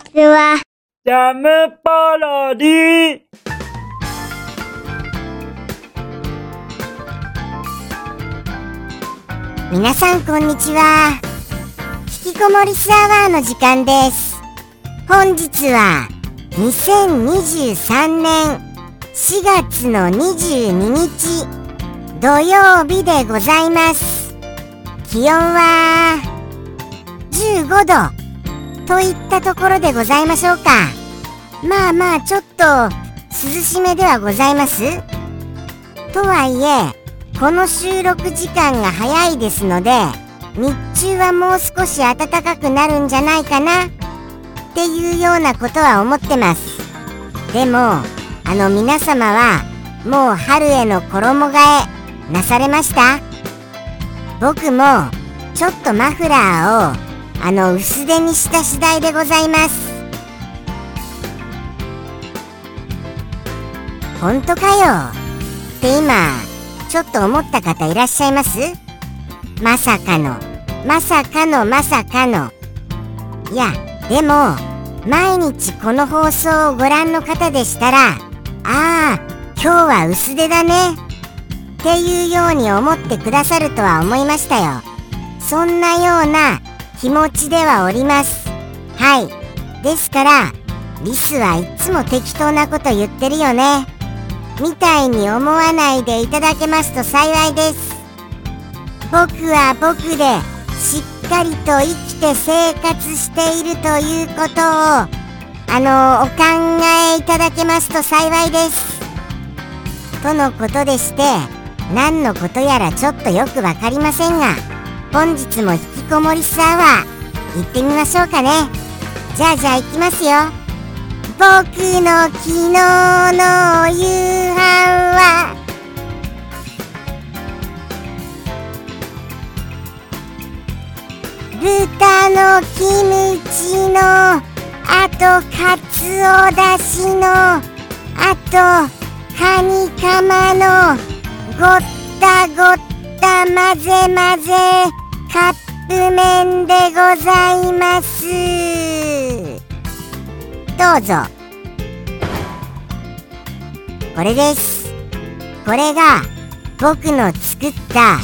ちは。ジャムパロディ皆さんこんにちは。引きこもりスアワーの時間です。本日は2023年4月の22日土曜日でございます。気温は15度といったところでございましょうか。まあまあちょっと涼しめではございます。とはいえこの収録時間が早いですので日中はもう少し暖かくなるんじゃないかなっていうようなことは思ってますでもあの皆様はもう春への衣替えなされました？僕もちょっとマフラーをあの薄手にした次第でございます。本当かよ？って今ちょっと思った方いらっしゃいます？まさかのまさかのまさかの。いやでも毎日この放送をご覧の方でしたらああ今日は薄手だね。っていうように思ってくださるとは思いましたよ。そんなような気持ちではおります。はい。ですからリスはいつも適当なこと言ってるよね。みたいに思わないでいただけますと幸いです。僕は僕でしっかりと生きて生活しているということをあのお考えいただけますと幸いです。とのことでして何のことやらちょっとよくわかりませんが本日も引きこもりスアワー行ってみましょうかね。じゃあじゃあ行きますよ。僕の昨日の夕飯は。豚のキムチのあとかつおだしのあとカニカマのごったごった混ぜ混ぜ。カップ麺でございます。どうぞ。これです。これが僕の作った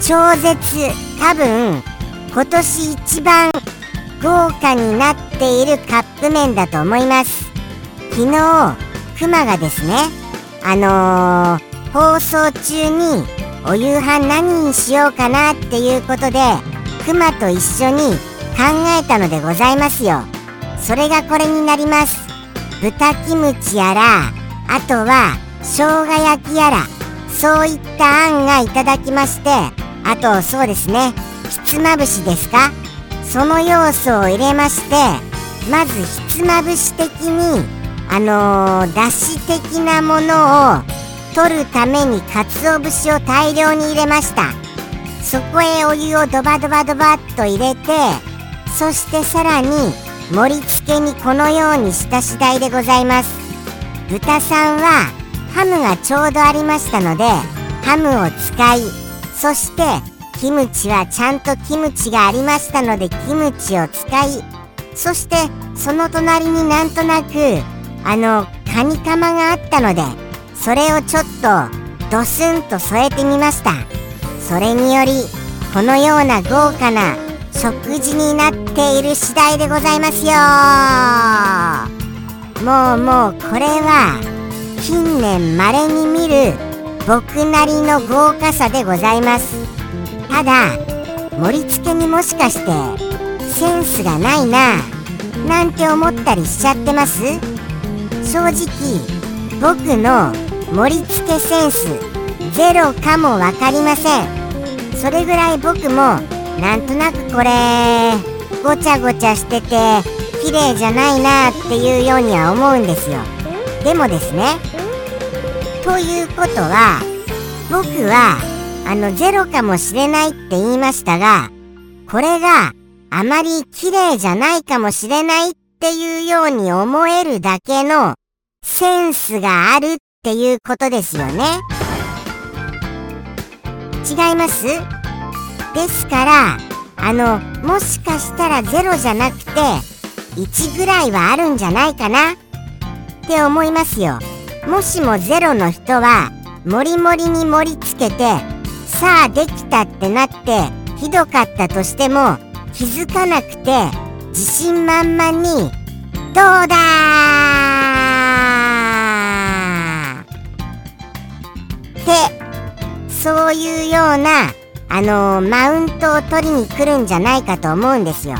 超絶多分今年一番豪華になっているカップ麺だと思います。昨日クマがですねあのー、放送中にお夕飯何にしようかなっていうことでクマと一緒に考えたのでございますよ。それがこれになります。豚キムチやらあとは生姜焼きやらそういった案がいただきましてあとそうですねひつまぶしですか？その要素を入れましてまずひつまぶし的にあのー、だし的なものを取るために鰹節を大量に入れました。そこへお湯をドバドバドバっと入れてそしてさらに盛り付けにこのようにした次第でございます。豚さんはハムがちょうどありましたのでハムを使いそしてキムチはちゃんとキムチがありましたのでキムチを使いそしてその隣になんとなくあのカニカマがあったのでそれをちょっとドスンと添えてみました。それによりこのような豪華な食事になっている次第でございますよ。もうもうこれは近年まれに見る僕なりの豪華さでございます。ただ盛り付けにもしかしてセンスがないななんて思ったりしちゃってます？正直僕の盛り付けセンス。ゼロかも分かりません。それぐらい僕もなんとなくこれごちゃごちゃしてて綺麗じゃないなっていうようには思うんですよ。でもですねということは僕はあのゼロかもしれないって言いましたがこれがあまり綺麗じゃないかもしれないっていうように思えるだけのセンスがあるっていうことですよね。違います？ですからあのもしかしたらゼロじゃなくて1ぐらいはあるんじゃないかな？って思いますよ。もしもゼロの人はもりもりに盛り付けてさあできたってなってひどかったとしても気づかなくて自信満々に「どうだってそういうようなあのー、マウントを取りに来るんじゃないかと思うんですよ。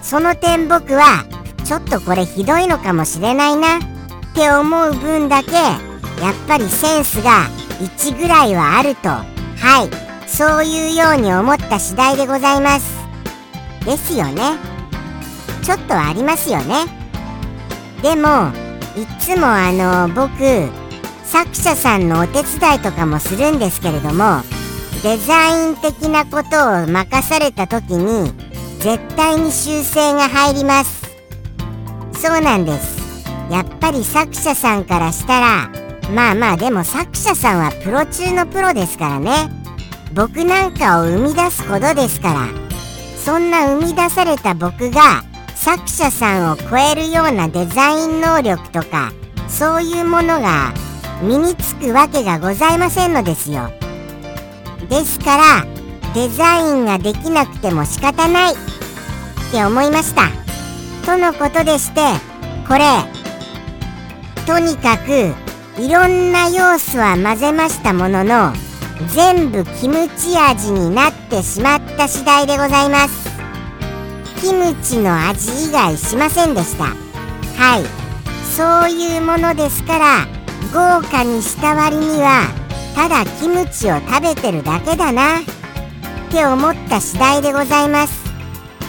その点僕はちょっとこれひどいのかもしれないなって思う分だけやっぱりセンスが1ぐらいはあると。はい。そういうように思った次第でございます。ですよね。ちょっとありますよね。でもいつもあの僕作者さんのお手伝いとかもするんですけれどもデザイン的なことを任された時に絶対に修正が入ります。そうなんです。やっぱり作者さんからしたらまあまあでも作者さんはプロ中のプロですからね。僕なんかを生み出すことですから。そんな生み出された僕が作者さんを超えるようなデザイン能力とかそういうものが身につくわけがございませんのですよ。ですからデザインができなくても仕方ない。って思いました。とのことでしてこれとにかくいろんな要素は混ぜましたものの全部キムチ味になってしまった次第でございます。キムチの味以外しませんでした。はい。そういうものですから豪華にした割にはただキムチを食べてるだけだなって思った次第でございます。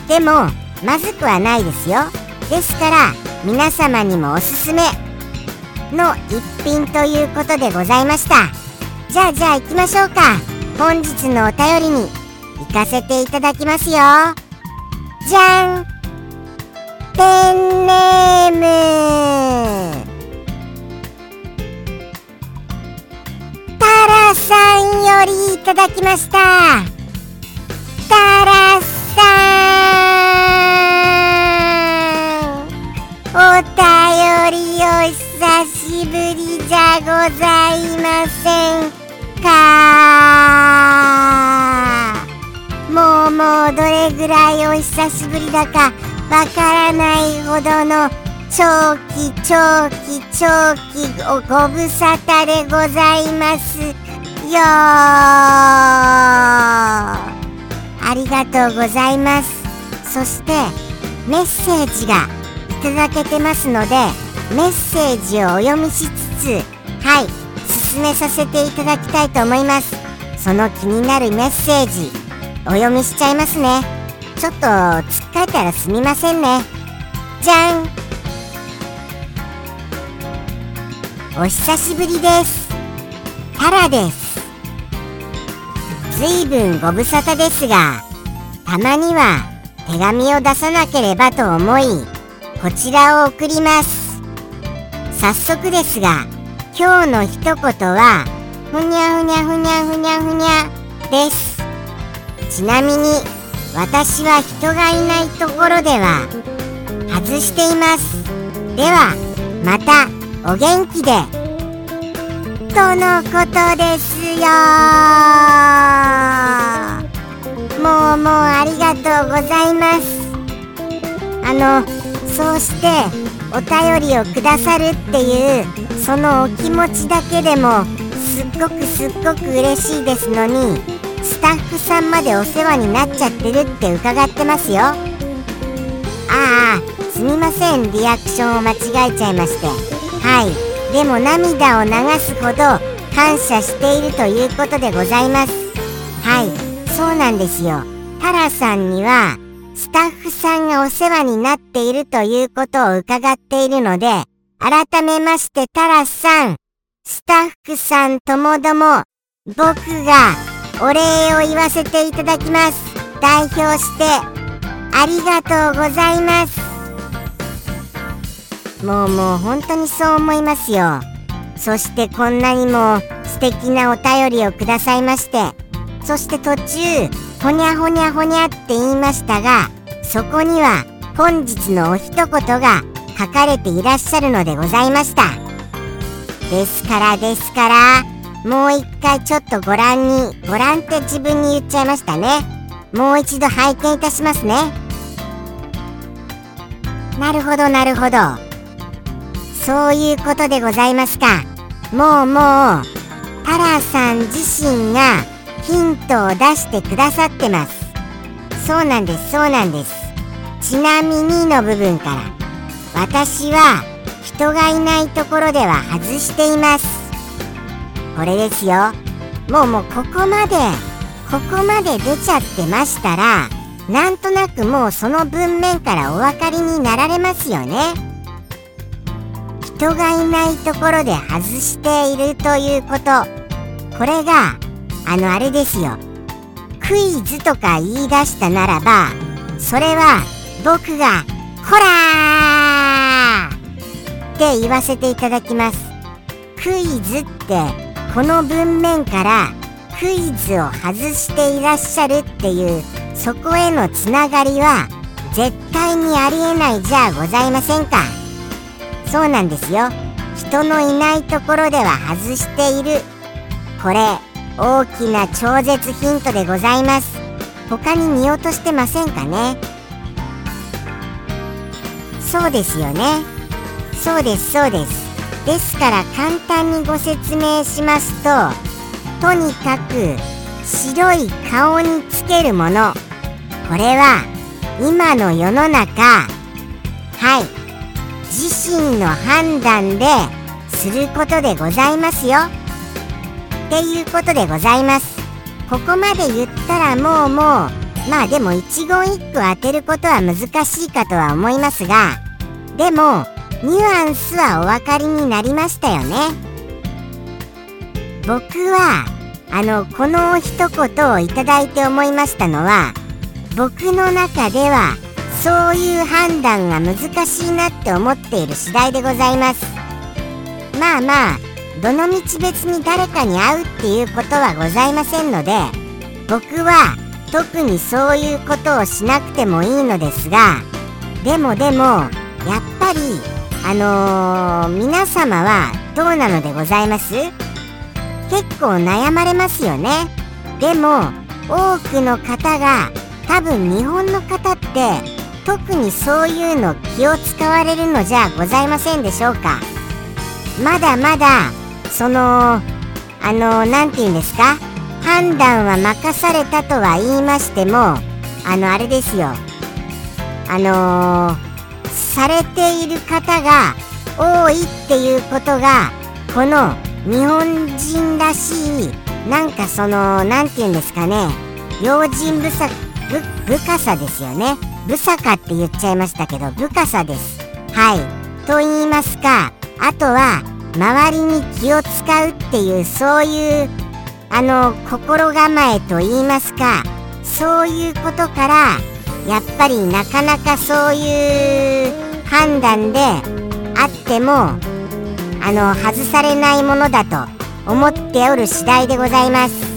でもまずくはないですよ。ですから皆様にもおすすめの一品ということでございました。じゃあじゃあ行きましょうか。本日のお便りに行かせていただきますよ。じゃん。ペンネーム。ラさんよりいただきました。タラさんお便りお久しぶりじゃございませんか？もうもうどれぐらいお久しぶりだかわからないほどの長期長期長期ごご無沙汰でございますよ。ありがとうございます。そしてメッセージがいただけてますのでメッセージをお読みしつつはい進めさせていただきたいと思います。その気になるメッセージお読みしちゃいますね。ちょっとつっかえたらすみませんね。じゃん。お久しぶりです。タラです。ずいぶんご無沙汰ですがたまには手紙を出さなければと思いこちらを送ります。早速ですが今日の一言はふにゃふにゃふにゃふにゃふにゃです。ちなみに私は人がいないところでは外しています。ではまたお元気で。とのことですよ。もうもうありがとうございます。あのそうしてお便りをくださるっていうそのお気持ちだけでもすっごくすっごく嬉しいですのにスタッフさんまでお世話になっちゃってるって伺ってますよ。ああすみません。リアクションを間違えちゃいまして。はい。でも涙を流すほど感謝しているということでございます。はい。そうなんですよ。タラさんにはスタッフさんがお世話になっているということを伺っているので改めましてタラさんスタッフさんともども僕がお礼を言わせていただきます。代表してありがとうございます。もうもう本当にそう思いますよ。そしてこんなにも素敵なお便りをくださいまして。そして途中ほにゃほにゃほにゃって言いましたがそこには本日のお一言が書かれていらっしゃるのでございました。ですからですからもう一回ちょっとご覧にご覧って自分に言っちゃいましたね。もう一度拝見いたしますね。なるほどなるほど。そういうことでございますか。もうもうタラさん自身がヒントを出してくださってます。そうなんですそうなんです。ちなみにの部分から私は人がいないところでは外しています。これですよ。もうもうここまでここまで出ちゃってましたらなんとなくもうその文面からお分かりになられますよね。人がいないところで外しているということ。これがあのあれですよ。クイズとか言い出したならばそれは僕が「ほらって言わせていただきます。クイズってこの文面からクイズを外していらっしゃるっていうそこへのつながりは絶対にありえないじゃあございませんか。そうなんですよ。人のいないところでは外している。これ大きな超絶ヒントでございます。他に見落としてませんかね？そうですよね。そうですそうです。ですから簡単にご説明しますととにかく白い顔につけるもの。これは今の世の中。はい。自身の判断ですることでございますよ。っていうことでございます。ここまで言ったらもうもうまあでも一言一句当てることは難しいかとは思いますがでもニュアンスはお分かりになりましたよね。僕はあのこの一言をいただいて思いましたのは僕の中ではそういう判断が難しいなって思っている次第でございます。まあまあどの道別に誰かに会うっていうことはございませんので僕は特にそういうことをしなくてもいいのですがでもでもやっぱりあのー、皆様はどうなのでございます？結構悩まれますよね。でも多くの方が多分日本の方って特にそういうの気を使われるのじゃございませんでしょうか？まだまだそのあの何て言うんですか？判断は任されたとは言いましてもあのあれですよ。あのーされている方が多いっていうことがこの日本人らしいなんかその何て言うんですかね？用心深さですよね。不さかって言っちゃいましたけど深さです。はい。と言いますかあとは周りに気を使うっていうそういうあの心構えと言いますかそういうことからやっぱりなかなかそういう判断であってもあの外されないものだと思っておる次第でございます。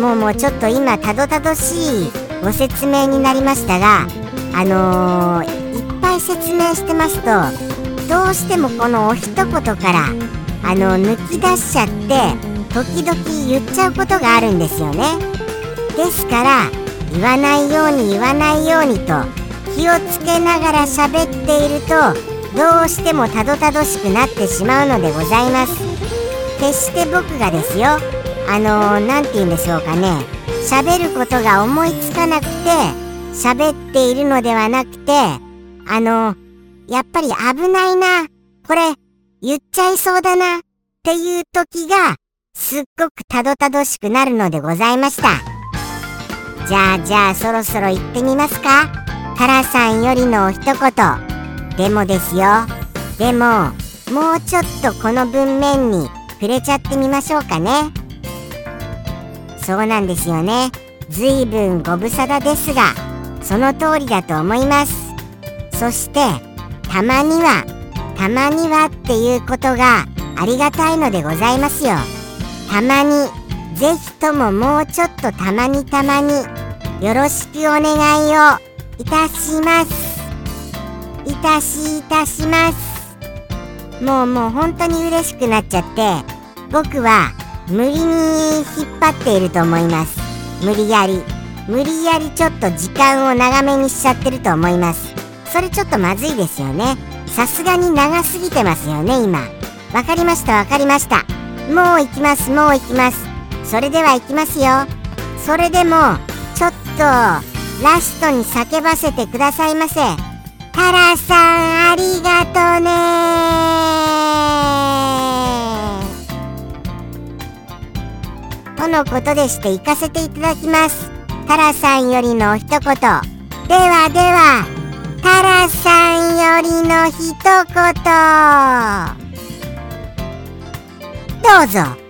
もうもうちょっと今たどたどしいご説明になりましたがあのー、いっぱい説明してますとどうしてもこのお一言からあの抜き出しちゃって時々言っちゃうことがあるんですよね。ですから言わないように言わないようにと気をつけながら喋っているとどうしてもたどたどしくなってしまうのでございます。決して僕がですよあの何、ー、て言うんでしょうかね。喋ることが思いつかなくて喋っているのではなくてあのやっぱり危ないなこれ言っちゃいそうだなっていう時がすっごくたどたどしくなるのでございました。じゃあじゃあそろそろ行ってみますか。タラさんよりのお一言。でもですよ。でももうちょっとこの文面に触れちゃってみましょうかね。そうなんですよね。ずいぶんご無沙汰ですがその通りだと思います。そしてたまにはたまにはっていうことがありがたいのでございますよ。たまにぜひとももうちょっとたまにたまによろしくお願いをいたします。いたしいたします。もうもう本当に嬉しくなっちゃって僕は無理に引っ張っていると思います。無理やり。無理やりちょっと時間を長めにしちゃってると思います。それちょっとまずいですよね。さすがに長すぎてますよね今。わかりましたわかりました。もう行きますもう行きます。それでは行きますよ。それでもちょっとラストに叫ばせてくださいませ。タラさんありがとねとのことでして行かせていただきます。タラさんよりの一言。ではではタラさんよりの一言。どうぞ。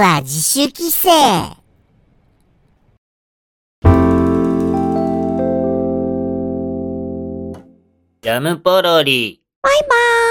は自主規制ジャムポロリ。バイバーイ